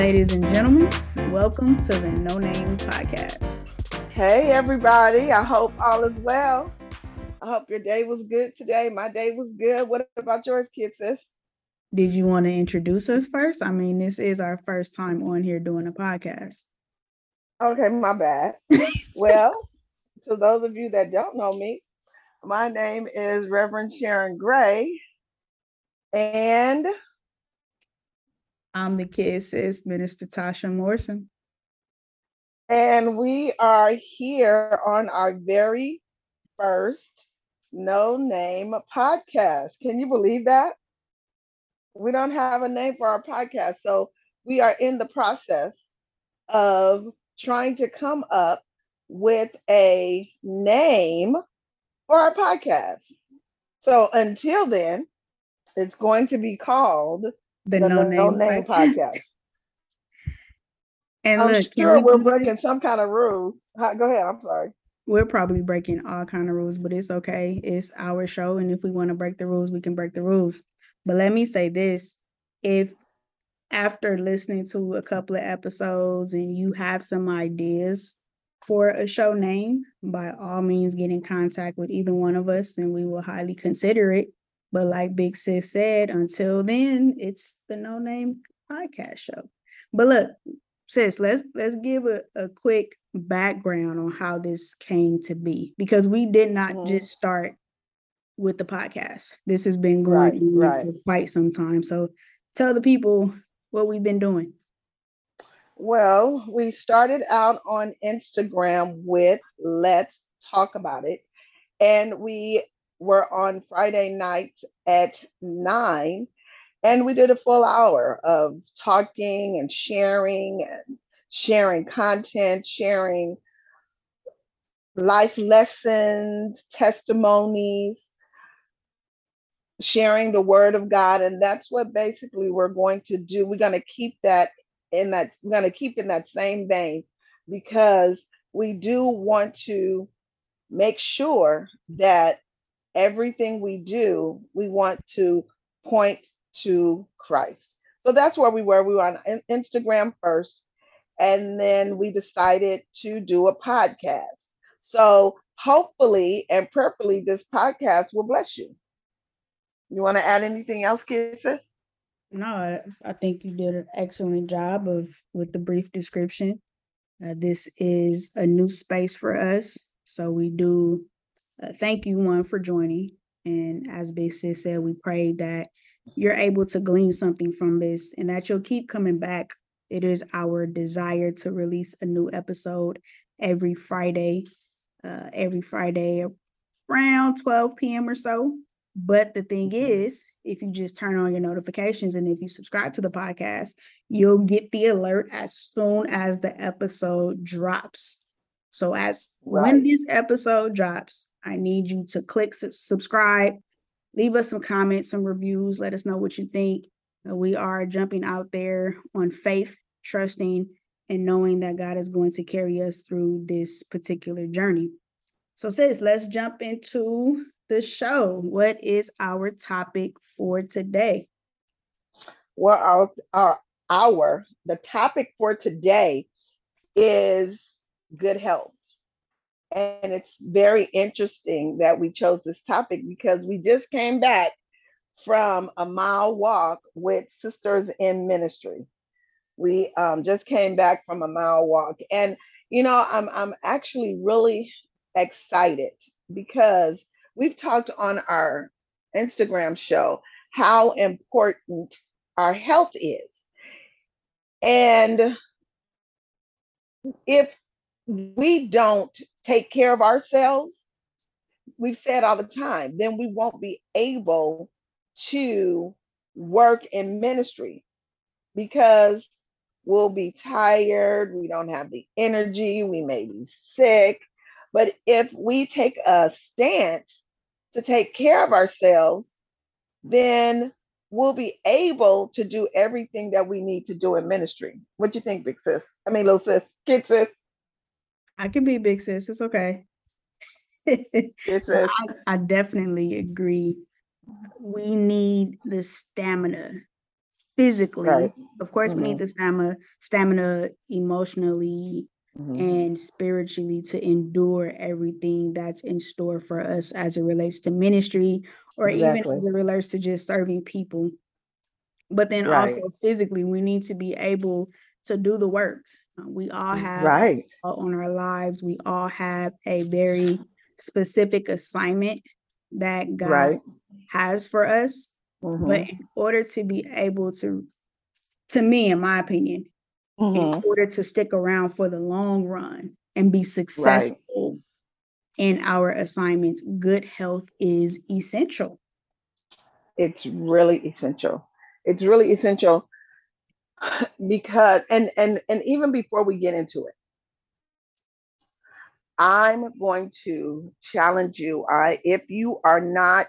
Ladies and gentlemen, welcome to the No Name Podcast. Hey, everybody. I hope all is well. I hope your day was good today. My day was good. What about yours, kids? Sis? Did you want to introduce us first? I mean, this is our first time on here doing a podcast. Okay, my bad. well, to those of you that don't know me, my name is Reverend Sharon Gray. And I'm the kid Minister Tasha Morrison. And we are here on our very first No Name podcast. Can you believe that? We don't have a name for our podcast. So we are in the process of trying to come up with a name for our podcast. So until then, it's going to be called the, the No, Name, no Name podcast. podcast. and I'm look, sure we are breaking some kind of rules. Go ahead. I'm sorry. We're probably breaking all kind of rules, but it's okay. It's our show, and if we want to break the rules, we can break the rules. But let me say this: if after listening to a couple of episodes and you have some ideas for a show name, by all means, get in contact with either one of us, and we will highly consider it. But like Big Sis said, until then, it's the No Name Podcast Show. But look, sis, let's let's give a, a quick background on how this came to be because we did not mm-hmm. just start with the podcast. This has been going right, right. for quite some time. So tell the people what we've been doing. Well, we started out on Instagram with Let's Talk About It. And we were on Friday nights at nine, and we did a full hour of talking and sharing and sharing content, sharing life lessons, testimonies, sharing the word of God. And that's what basically we're going to do. We're going to keep that in that, we're going to keep in that same vein because we do want to make sure that everything we do, we want to point to Christ. So that's where we were. We were on Instagram first, and then we decided to do a podcast. So hopefully and prayerfully, this podcast will bless you. You want to add anything else, kids? No, I, I think you did an excellent job of with the brief description. Uh, this is a new space for us, so we do uh, thank you, one, for joining. And as Big Sis said, we pray that you're able to glean something from this and that you'll keep coming back. It is our desire to release a new episode every Friday, uh, every Friday around 12 p.m. or so. But the thing is, if you just turn on your notifications and if you subscribe to the podcast, you'll get the alert as soon as the episode drops. So as right. when this episode drops, I need you to click subscribe, leave us some comments, some reviews, let us know what you think. Uh, we are jumping out there on faith, trusting, and knowing that God is going to carry us through this particular journey. So, sis, let's jump into the show. What is our topic for today? Well, our, our, our the topic for today is good health. And it's very interesting that we chose this topic because we just came back from a mile walk with Sisters in Ministry. We um, just came back from a mile walk. And, you know, I'm, I'm actually really excited because we've talked on our Instagram show how important our health is. And if we don't take care of ourselves, we've said all the time, then we won't be able to work in ministry because we'll be tired, we don't have the energy, we may be sick. But if we take a stance to take care of ourselves, then we'll be able to do everything that we need to do in ministry. What do you think, big sis? I mean, little sis, kid sis. I can be big sis. It's okay. it's a- I, I definitely agree. We need the stamina physically. Right. Of course, we need the stamina, stamina emotionally Mhm. and spiritually to endure everything that's in store for us as it relates to ministry or even as it relates to just serving people. But then Right. also physically, we need to be able to do the work. Uh, We all have Right. on our lives. We all have a very specific assignment that God Right. has for us. But Mhm. in order to be able to, to me, in my opinion, in Mhm. order to stick around for the long run and be Right. successful in our assignments, good health is essential. It's really essential. It's really essential because and and and even before we get into it, I'm going to challenge you. I if you are not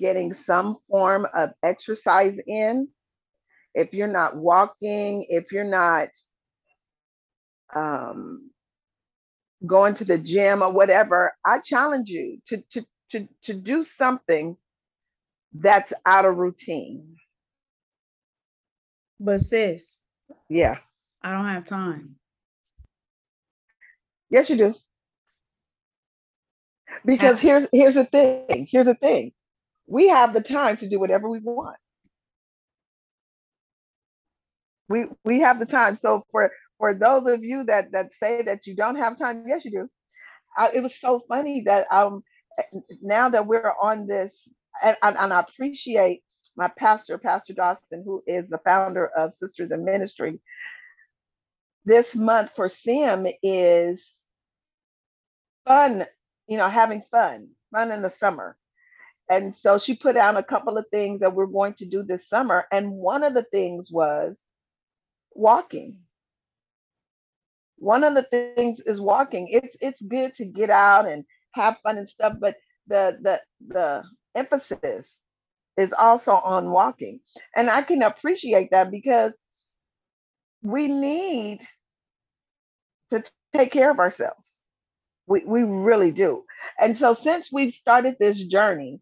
getting some form of exercise in, if you're not walking, if you're not um, going to the gym or whatever, I challenge you to to to to do something that's out of routine. But sis, Yeah. I don't have time. Yes, you do. Because Ah, here's here's the thing. Here's the thing. We have the time to do whatever we want. We we have the time. So for for those of you that that say that you don't have time, yes, you do. I, it was so funny that um now that we're on this, and, and, and I appreciate my pastor, Pastor Dawson, who is the founder of Sisters in Ministry. This month for Sim is fun, you know, having fun, fun in the summer. And so she put out a couple of things that we're going to do this summer. And one of the things was walking. One of the things is walking. It's it's good to get out and have fun and stuff, but the the the emphasis is also on walking. And I can appreciate that because we need to t- take care of ourselves. We we really do. And so since we've started this journey,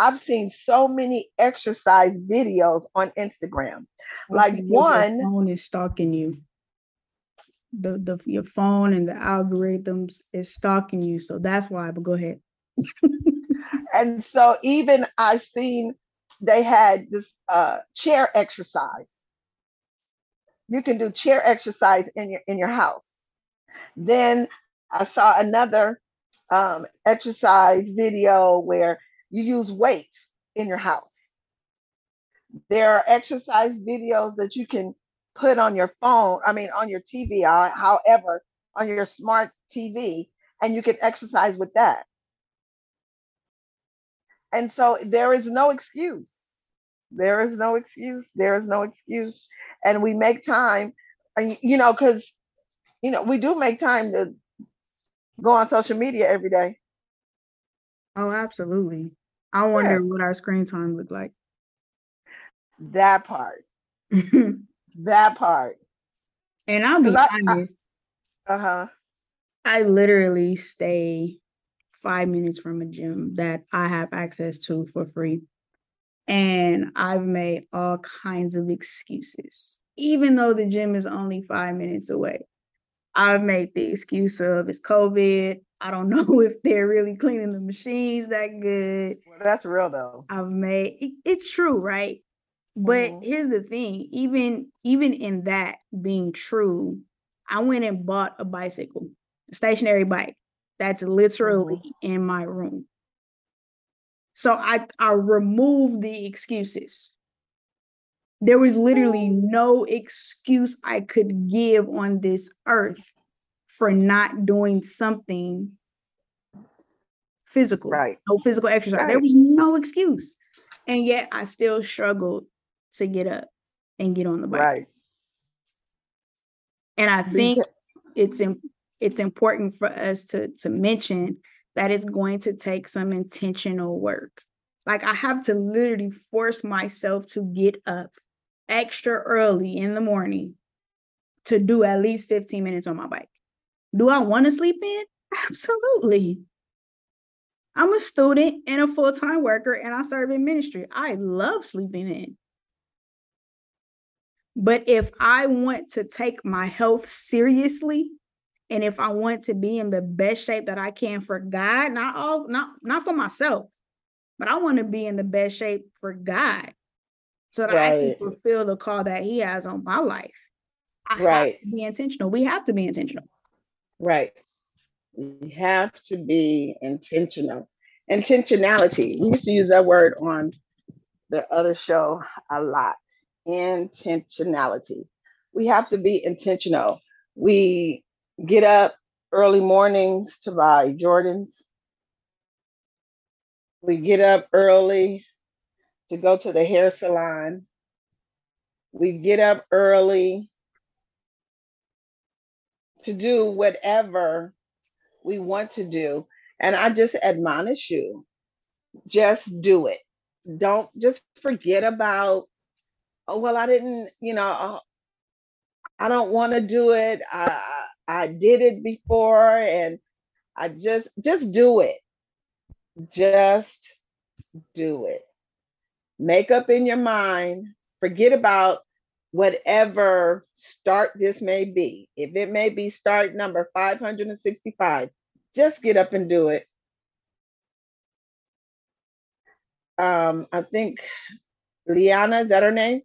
I've seen so many exercise videos on Instagram. Like one, phone is stalking you. The the your phone and the algorithms is stalking you. So that's why, but go ahead. and so even I seen they had this uh, chair exercise. You can do chair exercise in your in your house. Then I saw another um, exercise video where you use weights in your house. There are exercise videos that you can put on your phone, I mean, on your TV, uh, however, on your smart TV, and you can exercise with that. And so there is no excuse. There is no excuse. There is no excuse. And we make time, and you know, because you know, we do make time to go on social media every day. Oh, absolutely. I Yeah, wonder what our screen time look like. that part. That part. And I'll be I, honest, uh-huh. I literally stay five minutes from a gym that I have access to for free. And I've made all kinds of excuses, even though the gym is only five minutes away. I've made the excuse of it's COVID. I don't know if they're really cleaning the machines that good. Well, that's real though. I've made it- it's true, right? But hmm here's the thing, even even in that being true, I went and bought a bicycle, a stationary bike that's hmm literally in my room. So I I removed the excuses. There was literally no excuse I could give on this earth for not doing something physical, Right. no physical exercise. There was no excuse. And yet I still struggled to get up and get on the bike. Right. And I think it's im- it's important for us to to mention that it's going to take some intentional work. Like I have to literally force myself to get up extra early in the morning to do at least 15 minutes on my bike. Do I want to sleep in? Absolutely. I'm a student and a full-time worker and I serve in ministry. I love sleeping in. But if I want to take my health seriously, and if I want to be in the best shape that I can for God, not all not not for myself, but I want to be in the best shape for God so that I can fulfill the call that He has on my life. I have Right. to be intentional. We have to be intentional. Right. We have to be intentional. Intentionality. We used to use that word on the other show a lot. Intentionality. We have to be intentional. We get up early mornings to buy Jordans. We get up early to go to the hair salon. We get up early to do whatever we want to do. And I just admonish you just do it. Don't just forget about, oh, well, I didn't, you know, I don't want to do it. I, I did it before and I just, just do it. Just do it. Make up in your mind, forget about whatever start this may be. If it may be start number 565, just get up and do it. Um, I think Liana, is that her name?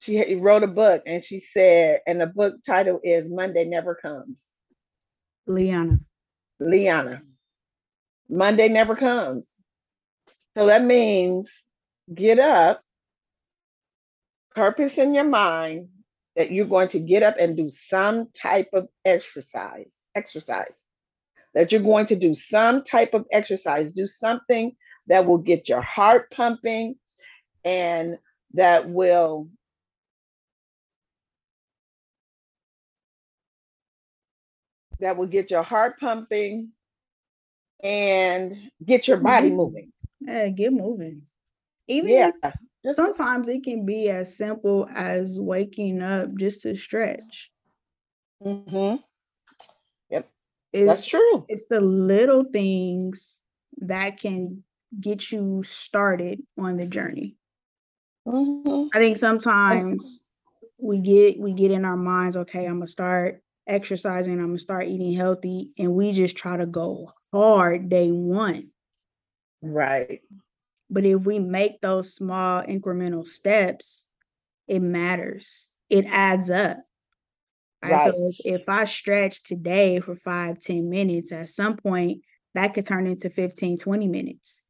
She wrote a book and she said, and the book title is Monday Never Comes. Liana. Liana. Monday never comes. So that means get up, purpose in your mind that you're going to get up and do some type of exercise, exercise. That you're going to do some type of exercise, do something that will get your heart pumping and that will that will get your heart pumping and get your body Mhm. moving. Yeah, get moving. Even Yeah. Just sometimes it can be as simple as waking up just to stretch. Mhm. that's It's true. it's the little things that can get you started on the journey. Mhm. I think sometimes we get we get in our minds, okay, I'm gonna start exercising, I'm gonna start eating healthy, and we just try to go hard day one. Right. But if we make those small incremental steps, it matters. It adds up. Right. So if, if I stretch today for five, 10 minutes, at some point that could turn into 15, 20 minutes.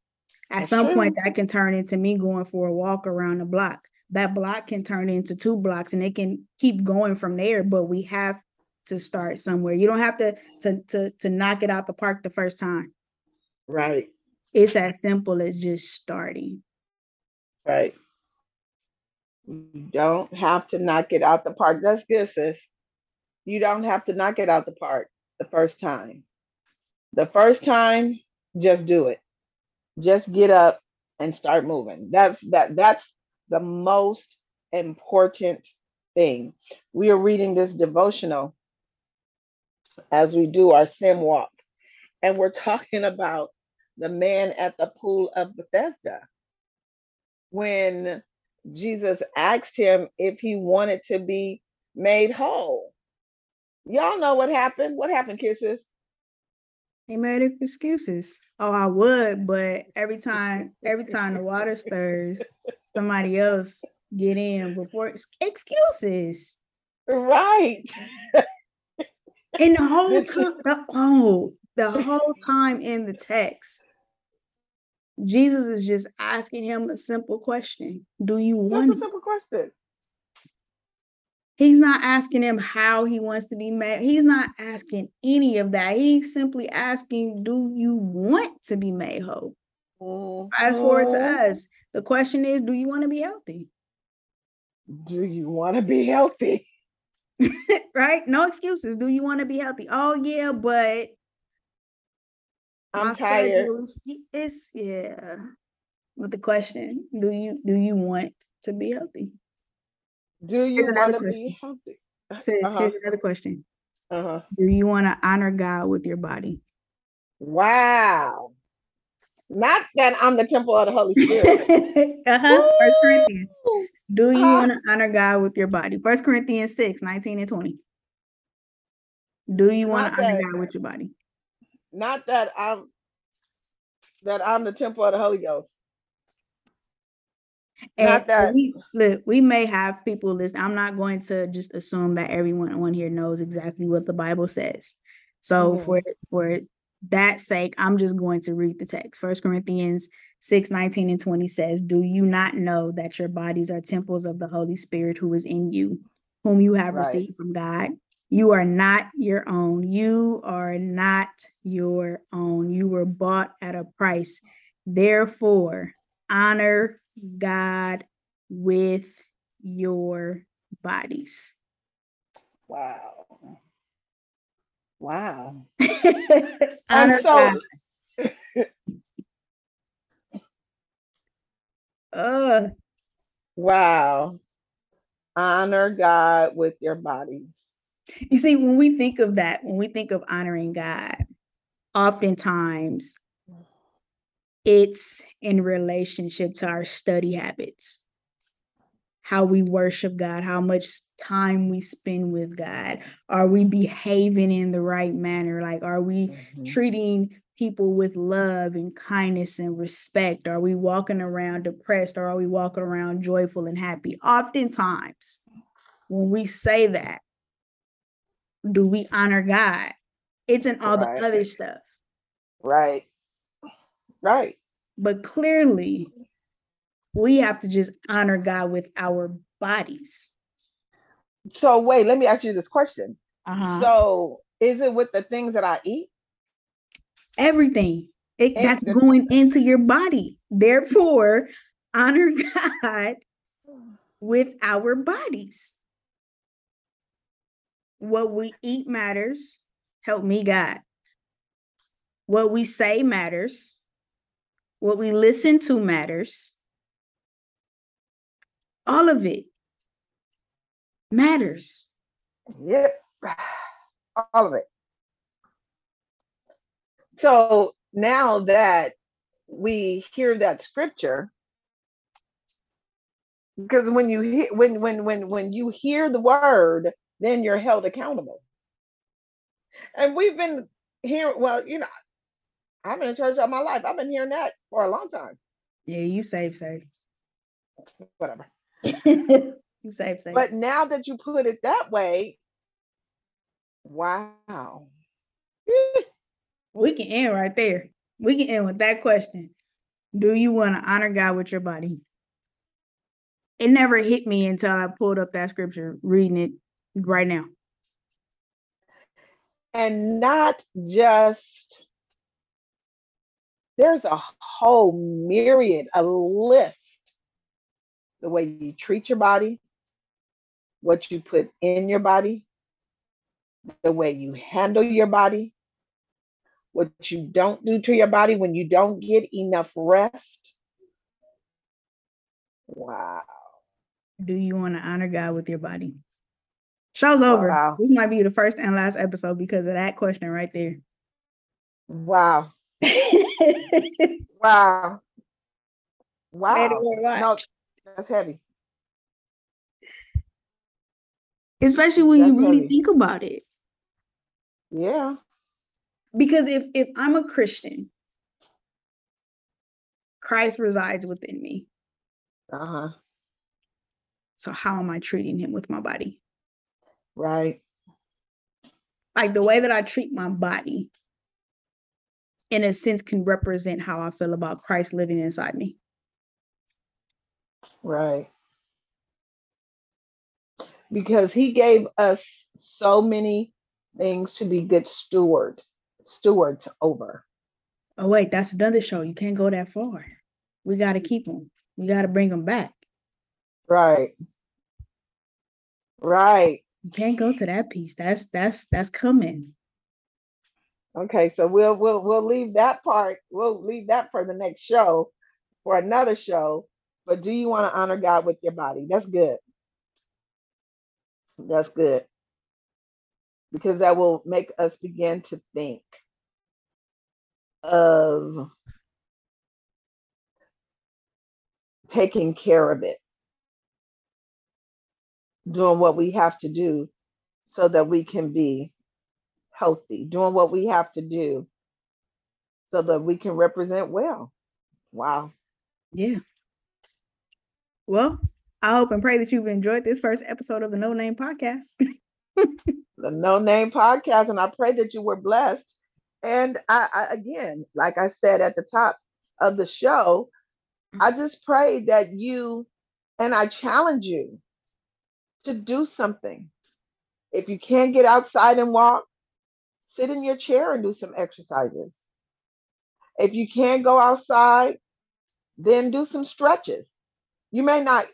At That's some point, that can turn into me going for a walk around the block. That block can turn into two blocks and it can keep going from there, but we have to start somewhere. You don't have to to to to knock it out the park the first time. Right. It's as simple as just starting. Right. You don't have to knock it out the park. That's good, sis. You don't have to knock it out the park the first time. The first time, just do it. Just get up and start moving. That's that that's the most important thing. We are reading this devotional as we do our sim walk. And we're talking about the man at the pool of Bethesda. When Jesus asked him if he wanted to be made whole. Y'all know what happened? What happened, kisses? He made excuses. Oh, I would, but every time, every time the water stirs, somebody else get in before excuses. Right. And the whole time, the, oh, the whole time in the text, Jesus is just asking him a simple question: Do you want a simple question. He's not asking him how he wants to be made. He's not asking any of that. He's simply asking, Do you want to be made whole? Fast forward to Mhm. us. The question is, Do you want to be healthy? Do you want to be healthy? right? No excuses. Do you want to be healthy? Oh, yeah, but I'm tired. it's yeah. But the question, do you do you want to be healthy? Do you want to be healthy? Says Uh-huh. here's another question. Uh-huh. Do you want to honor God with your body? Wow. Not that I'm the temple of the Holy Spirit. uh-huh. First Corinthians. Do you Uh-huh. want to honor God with your body? First Corinthians 6, 19 and 20. Do you want to honor that- God with your body? Not that I'm that I'm the temple of the Holy Ghost. Not that- we look, we may have people listen. I'm not going to just assume that everyone on here knows exactly what the Bible says. So Mhm. for for that sake, I'm just going to read the text. First Corinthians 6, 19 and 20 says, Do you not know that your bodies are temples of the Holy Spirit who is in you, whom you have Right. received from God? You are not your own. You are not your own. You were bought at a price. Therefore, honor God with your bodies. Wow. Wow. And so Uh, wow. Honor God with your bodies. you see, when we think of that, when we think of honoring God, oftentimes it's in relationship to our study habits, how we worship God, how much time we spend with God. Are we behaving in the right manner? Like, are we Mhm. treating people with love and kindness and respect? Are we walking around depressed or are we walking around joyful and happy? Oftentimes, when we say that, do we honor God? It's in all Right. the other stuff. Right. Right. But clearly, we have to just honor God with our bodies. So wait, let me ask you this question. Uh-huh. So is it with the things that I eat? Everything. It, that's going into your body. Therefore, honor God with our bodies. What we eat matters. Help me, God. What we say matters. What we listen to matters. All of it matters. Yep. All of it. So now that we hear that scripture, because when you hear when when when when you hear the word, then you're held accountable. And we've been here, well, you know, I've been in church all my life. I've been hearing that for a long time. Yeah, you save, save. Whatever. you save, save. But now that you put it that way, wow. we can end right there. We can end with that question. Do you want to honor God with your body? It never hit me until I pulled up that scripture, reading it right now. and not just there's a whole myriad a list the way you treat your body what you put in your body the way you handle your body what you don't do to your body when you don't get enough rest wow Do you want to honor God with your body? Show's over. Wow. This might be the first and last episode because of that question right there. wow wow wow Made it worth no. That's heavy Especially when you really heavy. think about it. yeah Because if if I'm a Christian, Christ resides within me. uh-huh So how am I treating him with my body? right Like the way that I treat my body, in a sense, can represent how I feel about Christ living inside me. Right. Because he gave us so many things to be good steward stewards over. Oh wait, that's another show. You can't go that far. We got to keep them. We got to bring them back. Right. Right. You can't go to that piece. That's that's that's coming. Okay, so we'll we'll we'll leave that part. We'll leave that for the next show, for another show. But do you want to honor God with your body? That's good. That's good. Because that will make us begin to think of taking care of it, doing what we have to do so that we can be healthy, doing what we have to do so that we can represent well. Wow. Yeah. Well, I hope and pray that you've enjoyed this first episode of the No Name Podcast. the No Name Podcast, and I pray that you were blessed. And I, I again, like I said at the top of the show, I mm-hmm. just pray that you and I challenge you to do something. If you can't get outside and walk, sit in your chair and do some exercises. If you can't go outside, then do some stretches. You may not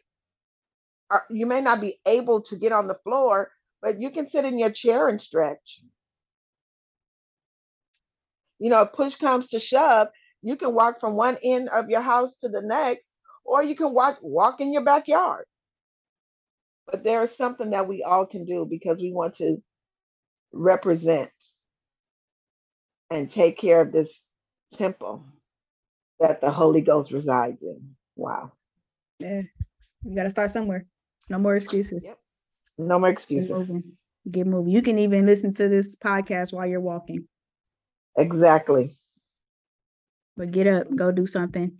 uh, you may not be able to get on the floor, but you can sit in your chair and stretch. You know, if push comes to shove, you can walk from one end of your house to the next, or you can walk walk in your backyard. But there is something that we all can do because we want to represent and take care of this temple that the Holy Ghost resides in. Wow. Yeah. You got to start somewhere. No more excuses. Yep. No more Get excuses. moving. Get moving. You can even listen to this podcast while you're walking. Exactly. But get up, go do something,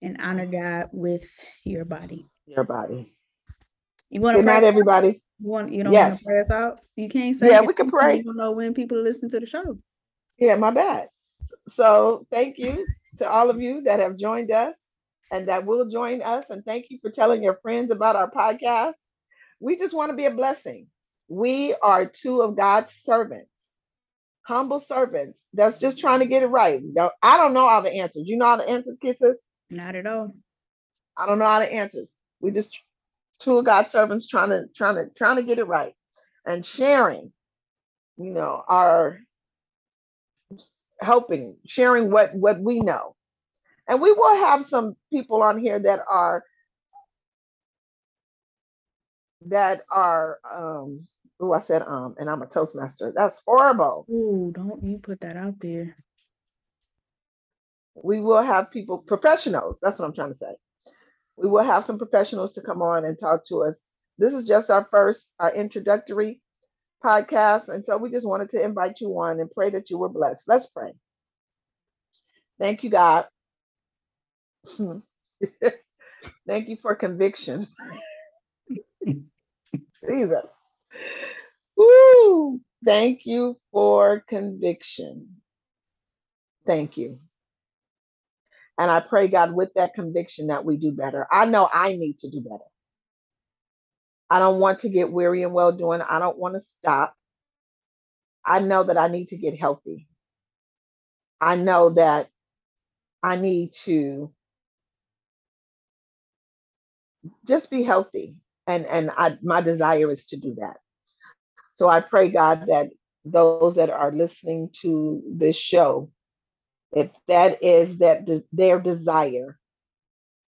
and honor God with your body. Your body. You want to Good pray? night, everybody. You want you don't want Yes. to pray us out? You can't say Yeah, we can pray. You don't know when people listen to the show. Yeah, my bad. So thank you to all of you that have joined us and that will join us. And thank you for telling your friends about our podcast. We just want to be a blessing. We are two of God's servants, humble servants that's just trying to get it right. I don't know all the answers. You know all the answers, kisses? Not at all. I don't know all the answers. We just two of God's servants trying to trying to trying to get it right and sharing, you know, our helping, sharing what what we know. And we will have some people on here that are that are um oh I said um and I'm a toastmaster. That's horrible. Ooh, don't you put that out there. we will have people professionals that's what i'm trying to say we will have some professionals to come on and talk to us this is just our first our introductory podcast and so we just wanted to invite you on and pray that you were blessed let's pray thank you god thank you for conviction jesus uh, Woo! thank you for conviction thank you And I pray, God, with that conviction that we do better. I know I need to do better. I don't want to get weary and well doing. I don't want to stop. I know that I need to get healthy. I know that I need to just be healthy. And and I my desire is to do that. So I pray, God, that those that are listening to this show, if that is that de- their desire,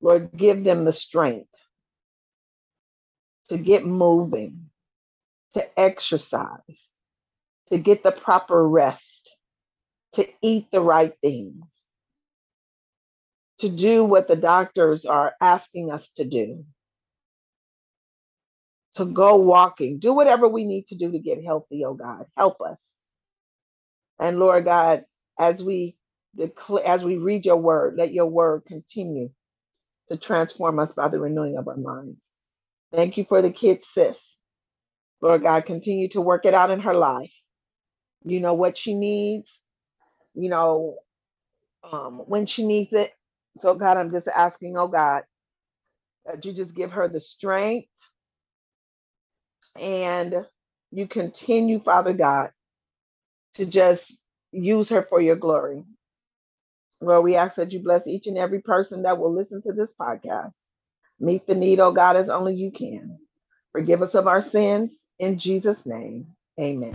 Lord, give them the strength to get moving, to exercise, to get the proper rest, to eat the right things, to do what the doctors are asking us to do, to go walking, do whatever we need to do to get healthy, oh God. Help us. And Lord God, as we declare, as we read your word, let your word continue to transform us by the renewing of our minds. Thank you for the kid sis. Lord God, continue to work it out in her life. You know what she needs, you know, um, when she needs it. So, God, I'm just asking, oh God, that you just give her the strength and you continue, Father God, to just use her for your glory. Lord, we ask that you bless each and every person that will listen to this podcast. Meet the need, oh God, as only you can. Forgive us of our sins in Jesus' name. Amen.